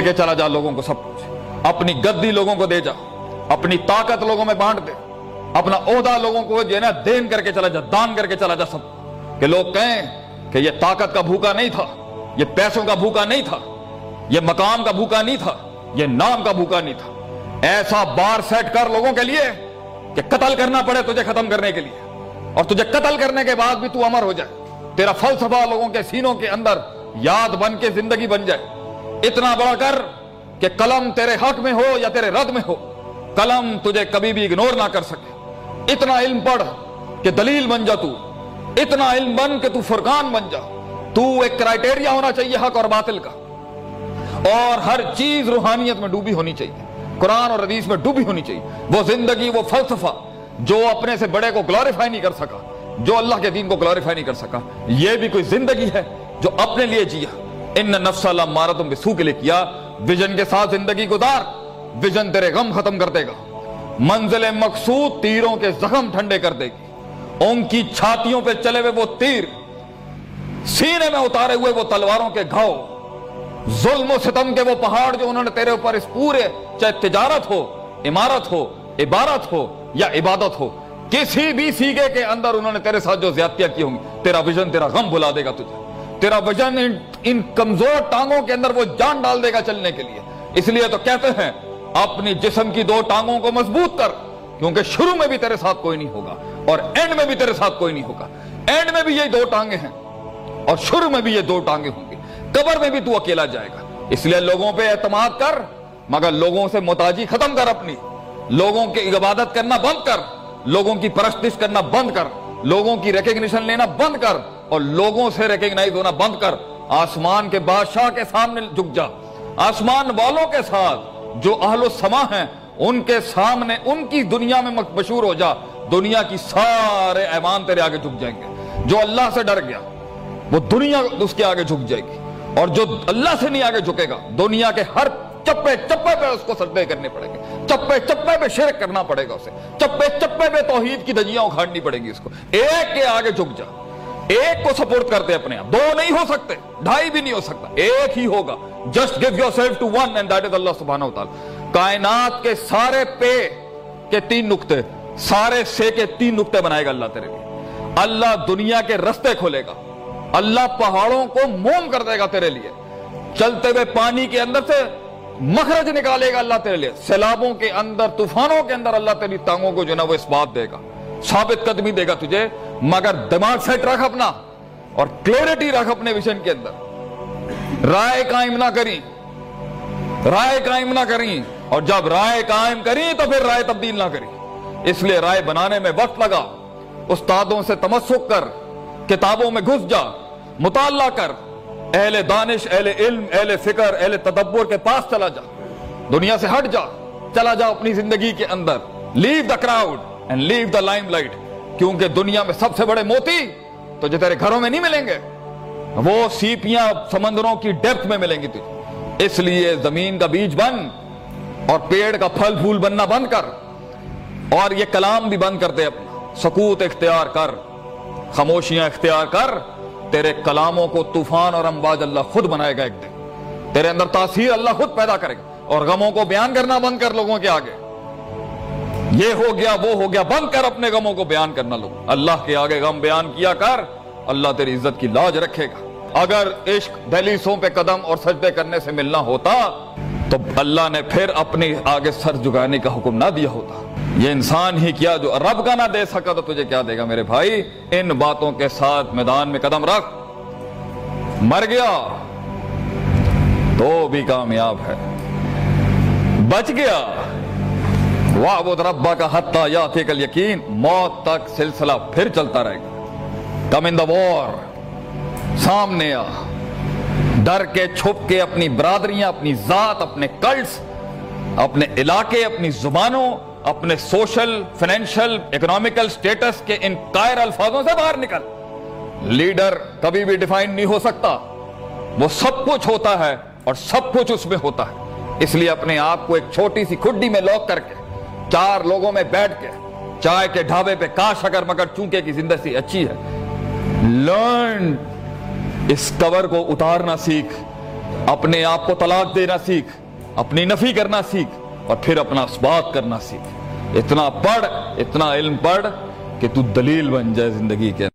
لے کے چلا جا لوگوں کو سب کچھ۔ اپنی گدی لوگوں کو دے جا۔ اپنی طاقت لوگوں میں بانٹ دے۔ اپنا عہدہ لوگوں کو جو ہے نا، دین کر کے چلا جا، دان کر کے چلا جا سب۔ کہ لوگ کہیں کہ یہ طاقت کا بھوکا نہیں تھا، یہ پیسوں کا بھوکا نہیں تھا، یہ مقام کا بھوکا نہیں تھا، یہ نام کا بھوکا نہیں تھا۔ ایسا بار سیٹ کر لوگوں کے لیے کہ قتل کرنا پڑے تجھے ختم کرنے کے لیے۔ اور تجھے قتل کرنے کے بعد بھی تو امر ہو جائے۔ تیرا فلسفہ لوگوں کے سینوں کے اندر یاد بن کے زندگی بن جائے۔ اتنا بڑا کر کہ قلم تیرے حق میں ہو یا تیرے رد میں ہو، قلم تجھے کبھی بھی اگنور نہ کر سکے۔ اتنا علم پڑھ کہ دلیل بن جا تو، اتنا علم بن کہ تو فرقان بن جا۔ تو ایک کرائٹیریا ہونا چاہیے حق اور باطل کا۔ اور ہر چیز روحانیت میں ڈوبی ہونی چاہیے۔ قرآن اور حدیث میں ڈوبی ہونی چاہیے۔ وہ زندگی، وہ فلسفہ جو اپنے سے بڑے کو گلوریفائی نہیں کر سکا، جو اللہ کے دین کو گلوریفائی نہیں کر سکا، یہ بھی کوئی زندگی ہے جو اپنے لیے جیا۔ ان نفس اللہ مارا تم بسو کے لیے کیا ویژن کے ساتھ زندگی گزار، ویژن تیرے غم ختم کر دے گا۔ منزل مقصود تیروں کے زخم ٹھنڈے کر دے گی۔ ان کی چھاتیوں پہ چلے ہوئے وہ تیر، سینے میں اتارے ہوئے وہ تلواروں کے گھاؤ۔ ظلم و ستم کے وہ پہاڑ جو انہوں نے تیرے اوپر اس پورے چاہے تجارت ہو، عمارت ہو، عبارت ہو یا عبادت ہو، کسی بھی سیگے کے اندر انہوں نے تیرے ساتھ جو زیادتیاں کی ہوں گی، تیرا ویژن، تیرا غم بھلا دے گا تجھے۔ تیرا ویژن ان کمزور ٹانگوں کے اندر وہ جان ڈال دے گا چلنے کے لیے۔ اس لیے تو کہتے ہیں، اپنی جسم کی دو ٹانگوں کو مضبوط کر، کیونکہ شروع میں بھی تیرے ساتھ کوئی نہیں ہوگا اور اینڈ میں بھی تیرے ساتھ کوئی نہیں ہوگا۔ اینڈ میں بھی یہ دو ٹانگے ہیں اور شروع میں بھی یہ دو ٹانگے ہوں گی۔ قبر میں بھی تو اکیلا جائے گا۔ اس لیے لوگوں پہ اعتماد کر، مگر لوگوں سے متاجی ختم کر اپنی۔ لوگوں کی عبادت کرنا بند کر، لوگوں کی پرستش کرنا بند کر، لوگوں کی ریکگنیشن لینا بند کر اور لوگوں سے ریکگنائز ہونا بند کر۔ آسمان کے بادشاہ کے سامنے جھک جا۔ آسمان والوں کے ساتھ جو اہل السما ہیں، ان کے سامنے ان کی دنیا میں مشہور ہو جا۔ دنیا کی سارے ایمان تیرے آگے جھک جائیں گے۔ جو اللہ سے ڈر گیا، وہ دنیا اس کے آگے جھک جائے گی۔ اور جو اللہ سے نہیں آگے جھکے گا، دنیا کے ہر چپے چپے پہ اس کو سجدے کرنے پڑے گے۔ چپے چپے پہ شرک کرنا پڑے گا اسے۔ چپے چپے پہ توحید کی دجیاں اکھاڑنی پڑیں گی اس کو۔ ایک کے آگے جھک جا۔ ایک کو سپورٹ کرتے اپنے آپ۔ دو نہیں ہو سکتے، ڈھائی بھی نہیں ہو سکتا۔ ایک ہی ہوگا۔ Just give yourself to one and that is Allah سبحانہ و تعالی کائنات کے سارے پے کے تین نقطے، سارے سے کے تین نقطے بنائے گا اللہ تیرے لیے۔ اللہ دنیا کے رستے کھولے گا۔ اللہ پہاڑوں کو موم کر دے گا تیرے لیے۔ چلتے ہوئے پانی کے اندر سے مخرج نکالے گا اللہ تیرے لیے۔ سیلابوں کے اندر، طوفانوں کے اندر اللہ تیری ٹانگوں کو جو ہے نا وہ اس بات دے گا۔ ثابت قدمی دے گا تجھے۔ مگر دماغ سیٹ رکھ اپنا اور کلیئرٹی رکھ اپنے ویژن کے اندر۔ رائے قائم نہ کریں۔ رائے قائم نہ کریں۔ اور جب رائے قائم کریں تو پھر رائے تبدیل نہ کریں۔ اس لیے رائے بنانے میں وقت لگا۔ استادوں سے تمسک کر۔ کتابوں میں گھس جا۔ مطالعہ کر۔ اہل دانش، اہل علم، اہل فکر، اہل تدبر کے پاس چلا جا۔ دنیا سے ہٹ جا۔ چلا جا اپنی زندگی کے اندر۔ Leave the crowd and leave the limelight کیونکہ دنیا میں سب سے بڑے موتی تو جو تیرے گھروں میں نہیں ملیں گے، وہ سیپیاں سمندروں کی ڈیپتھ میں ملیں گی تجھے۔ اس لیے زمین کا بیج بن اور پیڑ کا پھل پھول بننا بند کر اور یہ کلام بھی بند کر دے سکوت اختیار کر، خاموشیاں اختیار کر، تیرے کلاموں کو طوفان اور امواج اللہ خود بنائے گا ایک دن۔ تیرے اندر تاثیر اللہ خود پیدا کرے گا اور غموں کو بیان کرنا بند کر لوگوں کے آگے۔ یہ ہو گیا، وہ ہو گیا بند کر اپنے غموں کو بیان کرنا لو۔ اللہ کے آگے غم بیان کیا کر، اللہ تیری عزت کی لاج رکھے گا۔ اگر عشق دہلیسوں پہ قدم اور سجدے کرنے سے ملنا ہوتا، تو اللہ نے پھر اپنی آگے سر جگانے کا حکم نہ دیا ہوتا۔ یہ انسان ہی کیا جو رب کا نہ دے سکا تو تجھے کیا دے گا میرے بھائی؟ ان باتوں کے ساتھ میدان میں قدم رکھ۔ مر گیا تو بھی کامیاب ہے۔ بچ گیا وعبد ربا کا حتیٰ یاتی کل یقین موت تک سلسلہ پھر چلتا رہے گا۔ کم ان دا وار، سامنے آ۔ ڈر کے، چھپ کے اپنی برادریاں، اپنی ذات، اپنے کلٹس، اپنے علاقے، اپنی زبانوں، اپنے سوشل فائنینشل اکنامیکل سٹیٹس کے ان قائر الفاظوں سے باہر نکل۔ لیڈر کبھی بھی ڈیفائن نہیں ہو سکتا۔ وہ سب کچھ ہوتا ہے اور سب کچھ اس میں ہوتا ہے۔ اس لیے اپنے آپ کو ایک چھوٹی سی کھڈی میں لوک کر کے چار لوگوں میں بیٹھ کے چائے کے ڈھابے پہ کاش اگر مگر چونکے کی زندگی اچھی ہے۔ لرن اس کور کو اتارنا سیکھ، اپنے آپ کو طلاق دینا سیکھ، اپنی نفی کرنا سیکھ اور پھر اپنا اسبات کرنا سیکھ۔ اتنا پڑھ، اتنا علم پڑھ کہ تو دلیل بن جائے زندگی کے۔